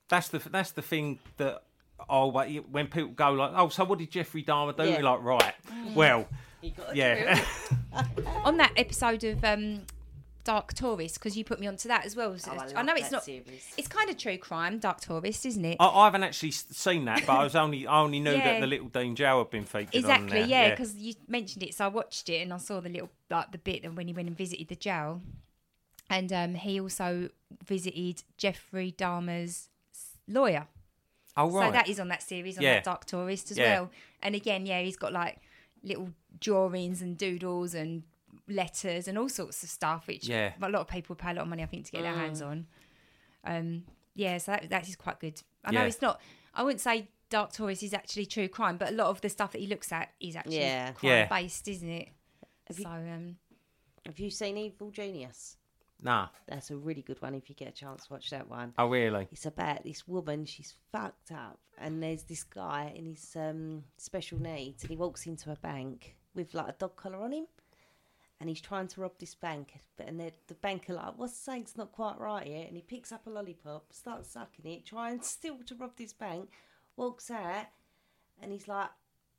That's the that's the thing that oh wait, when people go like oh so what did Jeffrey Dahmer do? Yeah. You're like right, well yeah. On that episode of um, Dark Tourist, because you put me onto that as well. so Oh, I I, love know it's not. series. It's kind of true crime, Dark Tourist, isn't it? I, I haven't actually seen that, but I was only I only knew Yeah. that the Little Dean Jail had been featured Exactly, there. yeah, because you mentioned it, so I watched it and I saw the little like the bit of when he went and visited the jail, and um, he also visited Jeffrey Dahmer's lawyer. oh right, So that is on that series on Yeah. that Dark Tourist as Yeah. well. And again, yeah, he's got like little drawings and doodles and letters and all sorts of stuff, which Yeah. a lot of people pay a lot of money, I think, to get their hands on. Um, yeah, so that, that is quite good. I know Yeah. it's not. I wouldn't say Dark Tourist is actually true crime, but a lot of the stuff that he looks at is actually Yeah. crime Yeah. based, isn't it? Have you- so um, Have you seen Evil Genius? nah. That's a really good one if you get a chance to watch that one. Oh really? It's about this woman, she's fucked up, and there's this guy in his um, special needs, and he walks into a bank with like a dog collar on him, and he's trying to rob this bank, but and the, the bank are like, "What's something's not quite right here?" And he picks up a lollipop, starts sucking it, trying still to rob this bank, walks out, and he's like,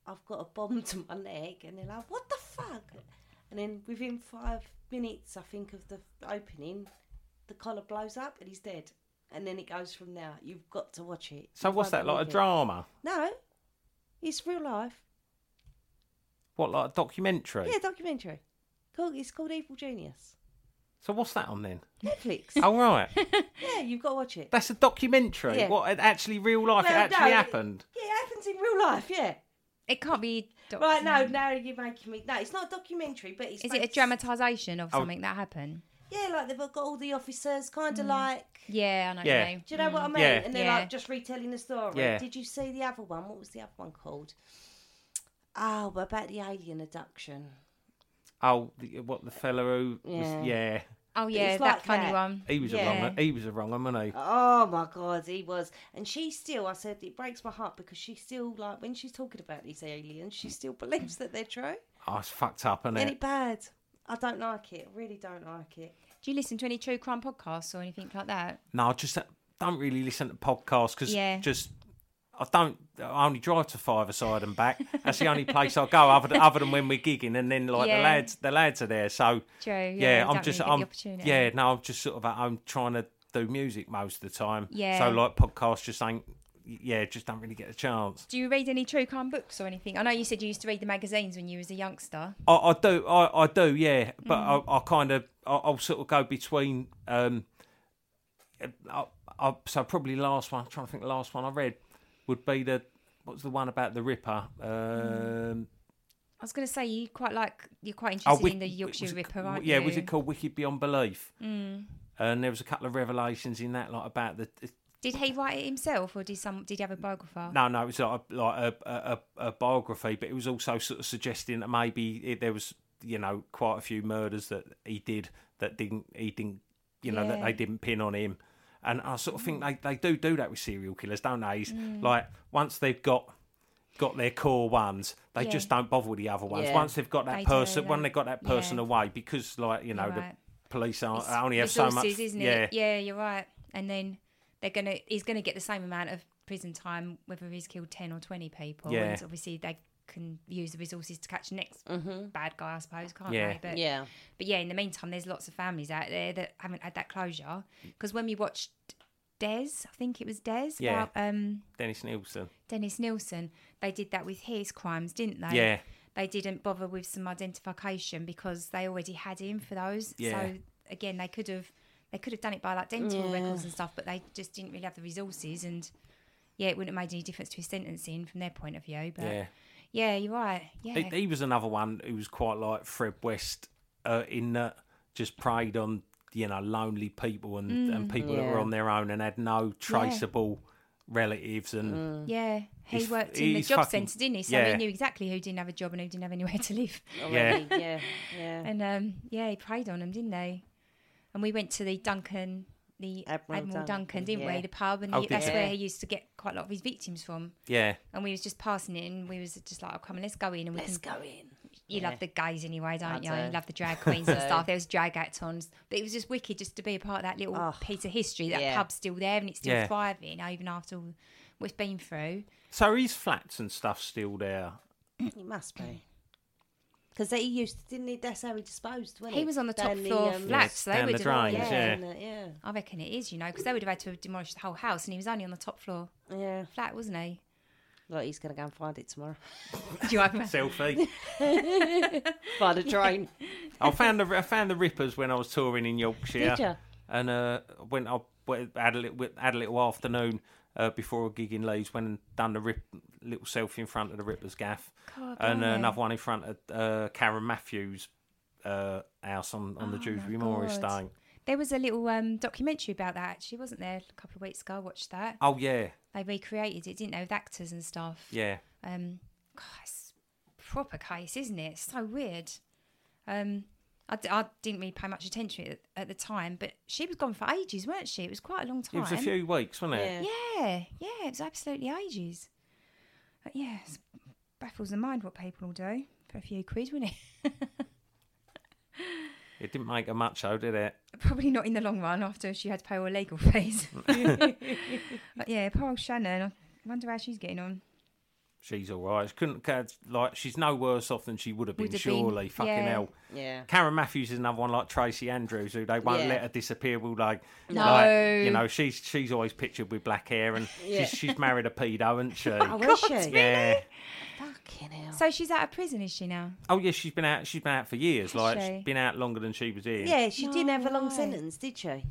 "I've got a bomb to my neck," and they're like, "What the fuck?" And then within five minutes, I think of the opening, the collar blows up and he's dead. And then it goes from there. You've got to watch it. So You what's that like a it. drama? No, it's real life. What like a documentary? Yeah, documentary. Called, it's called Evil Genius. So what's that on then? Netflix. oh right, yeah, you've got to watch it. that's a documentary. Yeah. What? Actually real life? Well, it actually no, happened. Yeah, it happens in real life. Yeah. it can't be. doc- Right. No, now you're making me. No, it's not a documentary, but it's. Is it a dramatisation of Oh. something that happened? Yeah, like they've got all the officers, kind Mm. of like. Yeah, I know. Yeah. What you mean. Do you know what I mean? Yeah. And they're Yeah. like just retelling the story. Yeah. Did you see the other one? What was the other one called? Oh, about the alien abduction. Oh, the, what the fella who Yeah. was yeah. Oh yeah, it's that like funny that. one. He was Yeah. a wrong. one. He was a wrong one, wasn't he? Oh my god, he was. And she still, I said, it breaks my heart because she still, like, when she's talking about these aliens, she still believes that they're true. Oh, it's fucked up, isn't Ain't it? it bad? I don't like it. I really don't like it. Do you listen to any true crime podcasts or anything like that? No, I just don't really listen to podcasts because Yeah. just I don't. I only drive to Fiverside and back. That's the only place I go other than, other than when we're gigging, and then like Yeah. the lads, the lads are there. So True. Yeah, yeah, I'm just really I'm yeah no, I'm just sort of at home trying to do music most of the time. Yeah. So like podcasts just ain't. Yeah, just don't really get a chance. Do you read any true crime books or anything? I know you said you used to read the magazines when you was a youngster. I, I do, I, I do, yeah. But Mm. I, I kind of, I, I'll sort of go between. Um, I, I, so probably the last one. I'm trying to think. The last one I read would be the what's the one about the Ripper? Um, I was going to say you quite like you're quite oh, interested in the Yorkshire it- Ripper, aren't yeah, you? was it called Wicked Beyond Belief? Mm. And there was a couple of revelations in that, like about the. Did he write it himself, or did some? Did he have a biographer? No, no, it was like a, like a, a, a, biography, but it was also sort of suggesting that maybe it, there was, you know, quite a few murders that he did that didn't he didn't, you know, that they didn't pin on him, and I sort of think they, they do do that with serial killers, don't they? Mm. Like once they've got got their core ones, they Yeah. just don't bother with the other ones. Yeah. Once they've got that They do, person, when they- they've got that person yeah. away, because like you know You're the right. police It's only have so much, isn't yeah, it? Yeah, you're right. And then they're gonna he's gonna get the same amount of prison time whether he's killed ten or twenty people. Yeah. And obviously they can use the resources to catch the next bad guy, I suppose, can't Yeah. they? But Yeah. but yeah, in the meantime, there's lots of families out there that haven't had that closure. Because when we watched Des, I think it was Des, Yeah. about um, Dennis Nilsen, Dennis Nilsen, they did that with his crimes, didn't they? Yeah. They didn't bother with some identification because they already had him for those. Yeah. So again, they could have they could have done it by like dental records and stuff, but they just didn't really have the resources and yeah, it wouldn't have made any difference to his sentencing from their point of view. But yeah. Yeah, you're right. Yeah. He, he was another one who was quite like Fred West uh, in that just preyed on you know lonely people and, and people that were on their own and had no traceable relatives and Yeah, he He's- worked in the job fucking- centre, didn't he? So yeah. he knew exactly who didn't have a job and who didn't have anywhere to live. Yeah. Already, yeah, yeah. And um, yeah, he preyed on them, didn't they? And we went to the Duncan, the Admiral Admiral, Duncan, Duncan, didn't yeah. we? The pub, and Oh, he, that's you? where he used to get quite a lot of his victims from. yeah. And we was just passing it, and we was just like, "Oh, come on, let's go in." And we Let's can, go in. You Yeah. love the gays anyway, don't I you? do. You love the drag queens and stuff. There was drag actons, but it was just wicked just to be a part of that little Oh, piece of history. That yeah. pub's still there and it's still Yeah. thriving, even after all what it's been through. So are his flats and stuff still there? He must be. Because they used to, didn't he? That's how he disposed, wasn't He he? was on the top Down floor um, flats, so they down were the demolished. drains, Yeah, yeah. and, yeah, I reckon it is, you know, because they would have had to have demolished the whole house, and he was only on the top floor yeah. flat, wasn't he? Like he's going to go and find it tomorrow. Do you have Selfie. By the train. I found the I found the Rippers when I was touring in Yorkshire. Did ya? And uh, went I went, had a little had a little afternoon uh, before a gig in Leeds. Went and done the rip, little selfie in front of the Rippers gaff, God, and uh, another one in front of uh, Karen Matthews' uh, house on, on the Oh, Dewsbury my Moor God. estate. There was a little um, documentary about that, actually, wasn't there? A couple of weeks ago, I watched that. Oh yeah, They recreated it, didn't they, with actors and stuff? yeah. Um, God, it's a proper case, isn't it? It's so weird. Um, I, d- I didn't really pay much attention to it at the time, but she was gone for ages, weren't she? It was quite a long time. It was a few weeks, wasn't it? Yeah. Yeah, yeah, it was absolutely ages. But yeah, it baffles the mind what people will do for a few quid, wouldn't it? It didn't make her much, though, did it? Probably not in the long run after she had to pay all her legal fees. but yeah, poor old Shannon. I wonder how she's getting on. She's all right. She couldn't like she's no worse off than she would have been. Would have been, surely, fucking yeah. hell. Yeah. Karen Matthews is another one like Tracy Andrews, who they won't Yeah. let her disappear. Will like, No. like, you know, she's she's always pictured with black hair, and Yeah. she's she's married a pedo, hasn't she? Oh, is she? yeah. Fucking hell. So she's out of prison, is she now? Oh yeah, she's been out. She's been out for years. like she? she's been out longer than she was in. yeah, she didn't have a long No. sentence, did she?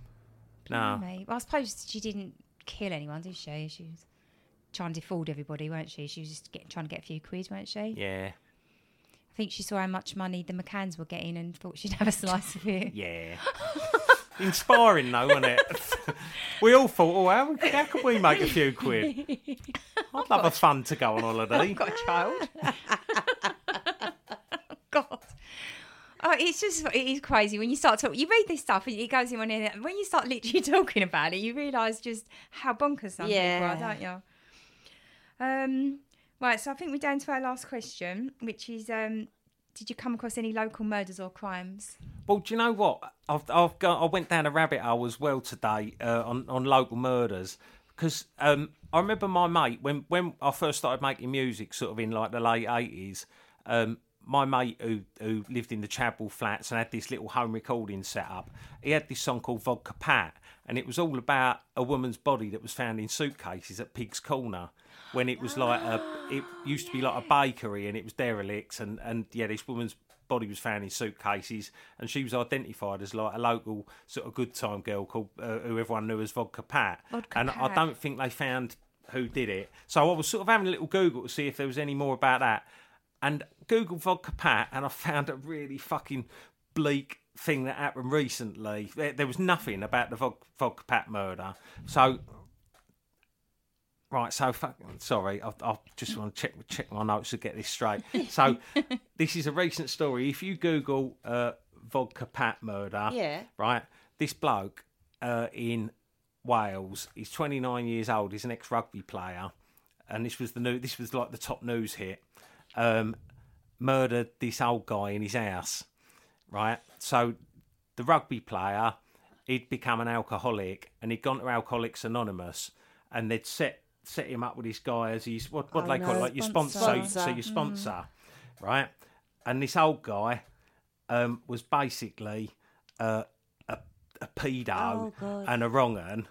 No. Well, I suppose she didn't kill anyone, did she? She was trying to defraud everybody, weren't she? She was just get, trying to get a few quid, weren't she? Yeah. I think she saw how much money the McCanns were getting and thought she'd have a slice of it. Yeah. Inspiring though, wasn't it? we all thought, oh, how, how can we make a few quid? I'd love a fun to go on holiday. I've got a child. God. Oh, it's just it is crazy when you start talking. You read this stuff and it goes in one ear. and When you start literally talking about it, you realise just how bonkers some Yeah. people are, don't you? Um, right. So I think we're down to our last question, which is: um, Did you come across any local murders or crimes? Well, do you know what? I've, I've got, I went down a rabbit hole as well today uh, on on local murders because um, I remember my mate when when I first started making music, sort of in like the late eighties. Um, my mate who who lived in the Chadwell flats and had this little home recording set up, he had this song called Vodka Pat, and it was all about a woman's body that was found in suitcases at Pig's Corner. When it was like a, it used to be like a bakery and it was derelict, and and yeah, this woman's body was found in suitcases, and she was identified as like a local sort of good time girl called uh, who everyone knew as Vodka Pat. Vodka and I don't think they found who did it. So I was sort of having a little Google to see if there was any more about that, and Google Vodka Pat, and I found a really fucking bleak thing that happened recently. There, there was nothing about the Vod- Vodka Pat murder. So Right, so sorry, I, I just want to check check my notes to get this straight. So, this is a recent story. If you Google uh, vodka pat murder, Yeah. right, this bloke uh, in Wales, he's 29 years old. He's an ex rugby player, and this was the new. This was like the top news hit. Um, murdered this old guy in his house, right? So, the rugby player, he'd become an alcoholic, and he'd gone to Alcoholics Anonymous, and they'd set set him up with this guy as his what what do Oh, they call it, like your Sponsor. sponsor, so, so your sponsor, right? And this old guy um, was basically uh, a, a pedo Oh, and a wrong un.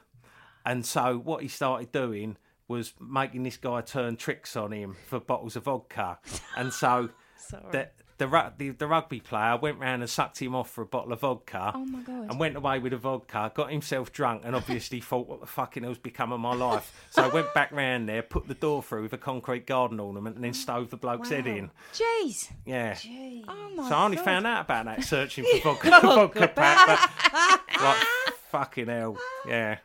And so what he started doing was making this guy turn tricks on him for bottles of vodka. And so the, the, the the rugby player went round and sucked him off for a bottle of vodka. Oh, my God. And went away with a vodka, got himself drunk, and obviously thought, "What the fucking hell's become of my life?" So I went back round there, put the door through with a concrete garden ornament, and then oh, stove the bloke's head in. Jeez. Yeah. Oh my So I only God. found out about that searching for vodka, oh, vodka pat. But, like fucking hell, yeah.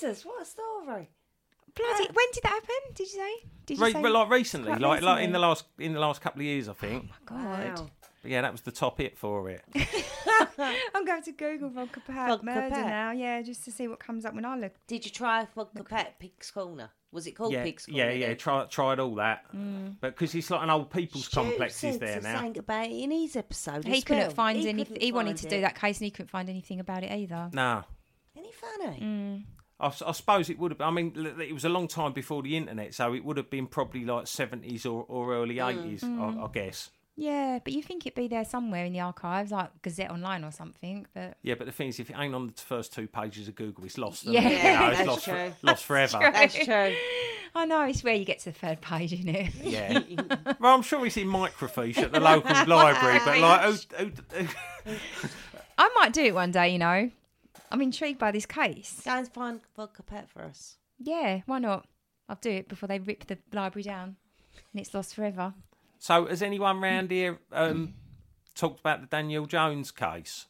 Jesus, what a story. Bloody, when did that happen? Did you say? Did you Re- say? like recently, Quite like like in recently. the last in the last couple of years, I think. God. Wow. But yeah, that was the top hit for it. I'm going to Google vodka pat Vodka murder pat. now, yeah, just to see what comes up when I look. Did you try vodka pet Pig's Corner? Was it called yeah, Pig's Corner? yeah, yeah. then? Try, tried all that, Mm. but because it's like an old people's Stu complex is said there now. something about it in his episode. He as couldn't well. find he any. couldn't He wanted find to it. do that case, and he couldn't find anything about it either. No, Isn't he funny? Mm. I, s- I suppose it would have. I mean, it was a long time before the internet, so it would have been probably like seventies or, or early Mm. eighties, I, I guess. Yeah, but you think it'd be there somewhere in the archives, like Gazette Online or something. But Yeah, but the thing is, if it ain't on the first two pages of Google, it's lost. isn't Yeah. it? You know, it's That's lost, true. For, lost forever. That's true. I know it's where you get to the third page, isn't it? Yeah. well, I'm sure we see microfiche at the local library, but like, who, who, who, I might do it one day. You know, I'm intrigued by this case. Go and find vodka pet for us. Yeah, why not? I'll do it before they rip the library down and it's lost forever. So, has anyone round here um, talked about the Danielle Jones case?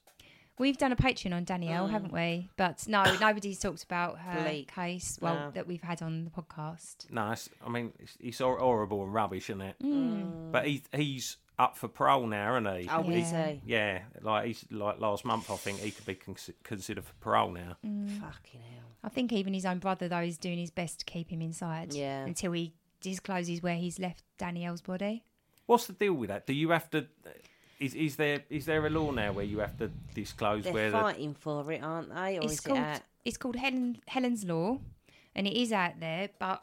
We've done a Patreon on Danielle, haven't we? But no, nobody's talked about her Bleak. case. Well, No. that we've had on the podcast. No, it's, I mean, it's, it's hor- horrible and rubbish, isn't it? Mm. But he, he's up for parole now, isn't he? Oh, Yeah. is he? Yeah, like he's like last month, I think he could be con- considered for parole now. Mm. Fucking hell. I think even his own brother, though, is doing his best to keep him inside. Yeah. Until he discloses where he's left Danielle's body. What's the deal with that? Do you have to? Is, is there is there a law now where you have to disclose where They're where the fighting for it, aren't they? Or it's is called it out? it's called Helen Helen's Law, and it is out there, but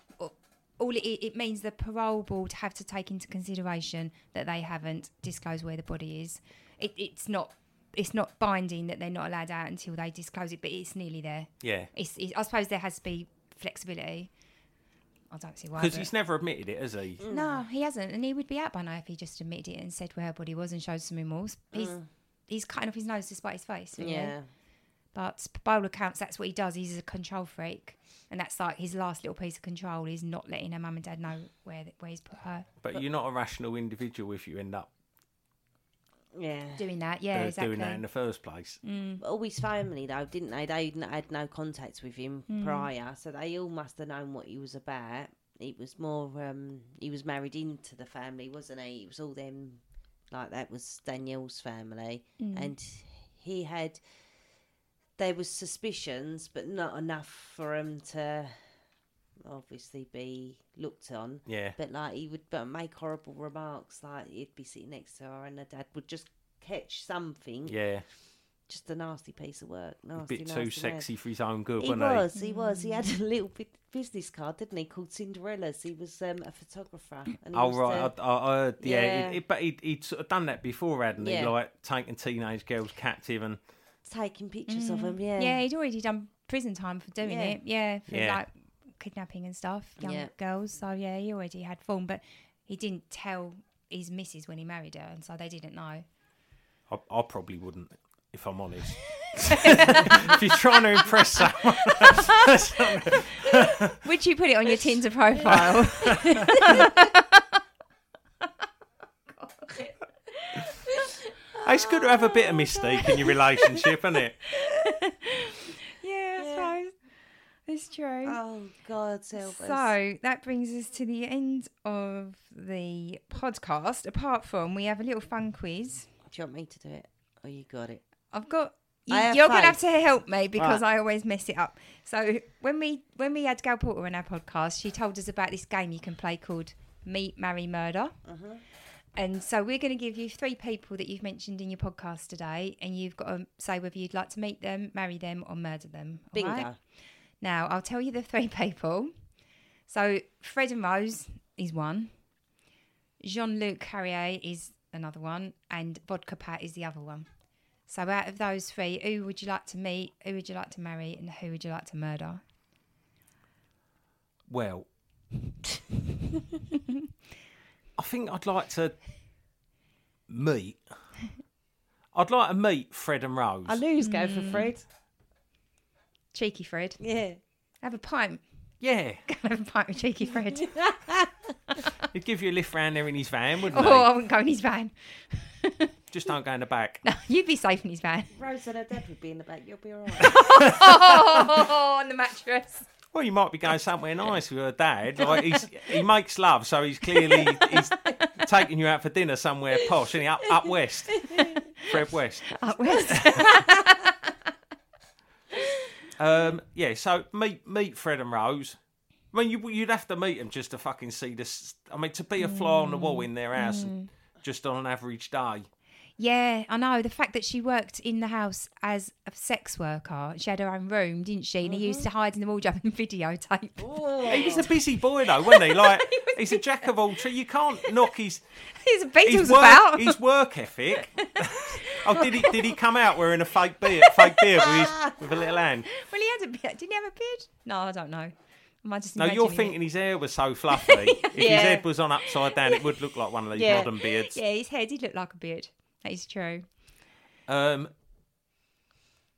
all it, it means the parole board have to take into consideration that they haven't disclosed where the body is. It, it's not it's not binding that they're not allowed out until they disclose it, but it's nearly there. yeah? It's, it's I suppose there has to be flexibility. I don't see why. Because he's never admitted it, has he? Mm. no, he hasn't, and he would be out by now if he just admitted it and said where her body was and showed some remorse. He's mm. he's cutting off his nose despite his face. Really. Yeah. But by all accounts, that's what he does. He's a control freak, and that's like his last little piece of control is not letting her mum and dad know where where he's put her. But you're not a rational individual if you end up Yeah. Doing that, yeah, uh, exactly. doing that in the first place. But all his family, though, didn't they? They had no contact with him Hmm. prior, so they all must have known what he was about. It was more, um, he was married into the family, wasn't he? It was all them, like that was Danielle's family. Hmm. And he had, there was suspicions, but not enough for him to obviously be looked on. Yeah. But like he would but make horrible remarks, like he'd be sitting next to her and the dad would just catch something. Yeah, Just a nasty piece of work. a bit nasty too man. sexy for his own good, He was, he was. He had a little bit business card, didn't he, called Cinderella's. He was um, a photographer. And he Oh right, the- I, I heard. Yeah, Yeah. It, it- but he'd, he'd sort of done that before, hadn't he? Yeah. Like taking teenage girls captive and taking pictures of mm. him, yeah. yeah, he'd already done prison time for doing Yeah. it. Yeah, for Yeah. like kidnapping and stuff, young Yeah. girls. So yeah, he already had form, but he didn't tell his missus when he married her, and so they didn't know. I, I probably wouldn't, if I'm honest. if you're trying to impress someone, Would you put it on your Tinder profile? it's good to have a bit of mistake in your relationship, isn't it? yeah, I suppose it's true. Oh, God, help us. So that brings us to the end of the podcast. Apart from we have a little fun quiz. Do you want me to do it? Oh, you got it. I've got. You, are gonna have to help me because Right. I always mess it up. So when we when we had Gal Porter on our podcast, she told us about this game you can play called Meet, Marry, Murder. Uh-huh. And so we're going to give you three people that you've mentioned in your podcast today, and you've got to say whether you'd like to meet them, marry them, or murder them. Bingo. right? Now I'll tell you the three people. So Fred and Rose is one. Jean-Luc Cayez is another one, and Vodka Pat is the other one. So out of those three, who would you like to meet? Who would you like to marry? And who would you like to murder? Well, I think I'd like to meet. I'd like to meet Fred and Rose. I knew he was going for Fred. Mm. Cheeky Fred. Yeah. Have a pint. Yeah, Have a pint with Cheeky Fred. he'd give you a lift round there in his van, wouldn't oh, he? oh, I he? wouldn't go in his van. Just don't go in the back. No, you'd be safe in his van. Rose and her dad would be in the back. You'll be all right. oh, on the mattress. Well, you might be going somewhere nice with her dad. Like he's he makes love, so he's clearly he's taking you out for dinner somewhere posh, and he up up west, Fred West. Up west. Um, yeah, so meet meet Fred and Rose. I mean, you, you'd have to meet them just to fucking see this. I mean, to be a fly on the wall in their house, just on an average day. Yeah, I know. The fact that she worked in the house as a sex worker, she had her own room, didn't she? And he used mm-hmm. to hide in the wardrobe and videotape. He was a busy boy though, wasn't he? Like he's a jack of all trades. You can't knock his He's a Beatles his work, about. his work ethic. oh, did he did he come out wearing a fake beard, fake beard with his, with a little hand? Well, he had a beard. Didn't he have a beard? No, I don't know. Am I just No, you're imagining it? thinking his hair was so fluffy. If his Yeah. head was on upside down, it would look like one of these Yeah. modern beards. Yeah, his hair did look like a beard. That is true. Um,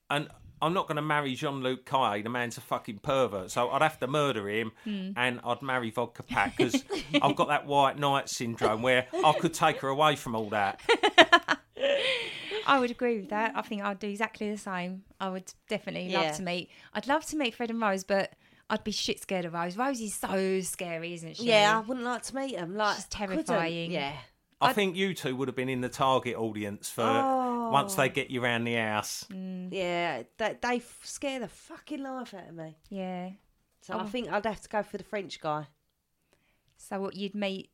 and I'm not going to marry Jean Luc Cayez. The man's a fucking pervert. So I'd have to murder him Hmm. and I'd marry Vodka Pat because I've got that white knight syndrome where I could take her away from all that. I would agree with that. I think I'd do exactly the same. I would definitely love Yeah. to meet. I'd love to meet Fred and Rose, but I'd be shit scared of Rose. Rose is so scary, isn't she? Yeah, I wouldn't like to meet him. Like, She's terrifying. Yeah. I think you two would have been in the target audience for once they oh. get you around the house. Mm. Yeah, they, they scare the fucking life out of me. Yeah. So I oh. think I'd have to go for the French guy. So what you'd meet?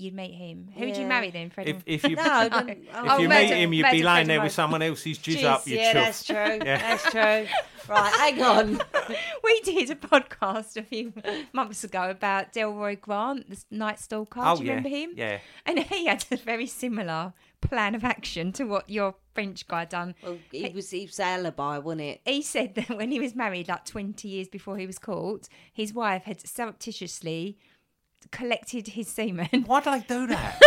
You'd meet him. Who'd you Yeah. marry then, Fred? If, if you No, I if don't- you oh, meet murder- him, you'd be Fred laying there with Rose. someone else's jizz Jeez, up your yeah, chuff. that's true. Yeah. That's true. Right, hang on. we did a podcast a few months ago about Delroy Grant, the Night Stalker. Oh, Do you yeah, remember him? yeah. And he had a very similar plan of action to what your French guy done. Well, it was it was alibi, wasn't it? He said that when he was married, like 20 years before he was caught, his wife had surreptitiously collected his semen, Why do they do that?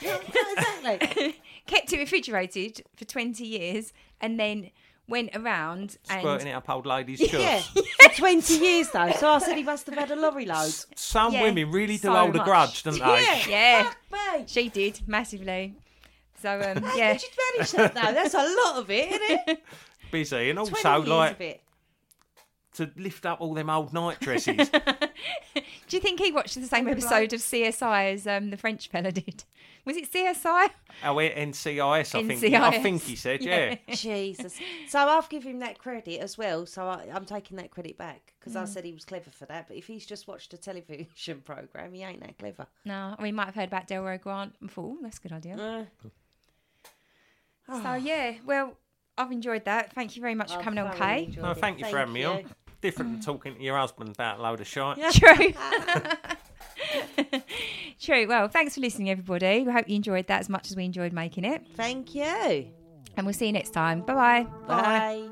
exactly. kept it refrigerated for 20 years, and then went around Squirting and it up old ladies' Yeah, for 20 years though. So I said he must have had a lorry load. Some Yeah, women really do so hold a much. grudge, don't they? Yeah. yeah, Fuck me. she did massively. So um, How yeah, did you manage that though? That's a lot of it, isn't it? Busy. And 20 also, years like, of it. To lift up all them old night dresses. do you think he watched the same episode of CSI as um, the French fella did? Was it CSI? oh, yeah, NCIS, I think. I think he said, yeah. Jesus. So I've given him that credit as well. So I, I'm taking that credit back because Mm. I said he was clever for that. But if he's just watched a television program, he ain't that clever. No, we might have heard about Delroy Grant and thought, oh, that's a good idea. Uh, So yeah, well, I've enjoyed that. Thank you very much for I've coming on, thoroughly Kay. enjoyed No, it. thank you for having me on. Different than mm. talking to your husband about a load of shite. True. True. Well, thanks for listening, everybody. We hope you enjoyed that as much as we enjoyed making it. Thank you. And we'll see you next time. Bye-bye. Bye.